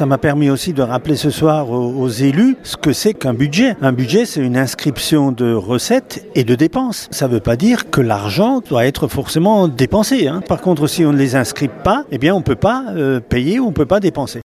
Ça m'a permis aussi de rappeler ce soir aux, élus ce que c'est qu'un budget. Un budget, c'est une inscription de recettes et de dépenses. Ça ne veut pas dire que l'argent doit être forcément dépensé. Hein. Par contre, si on ne les inscrit pas, eh bien, on ne peut pas euh, payer ou on ne peut pas dépenser.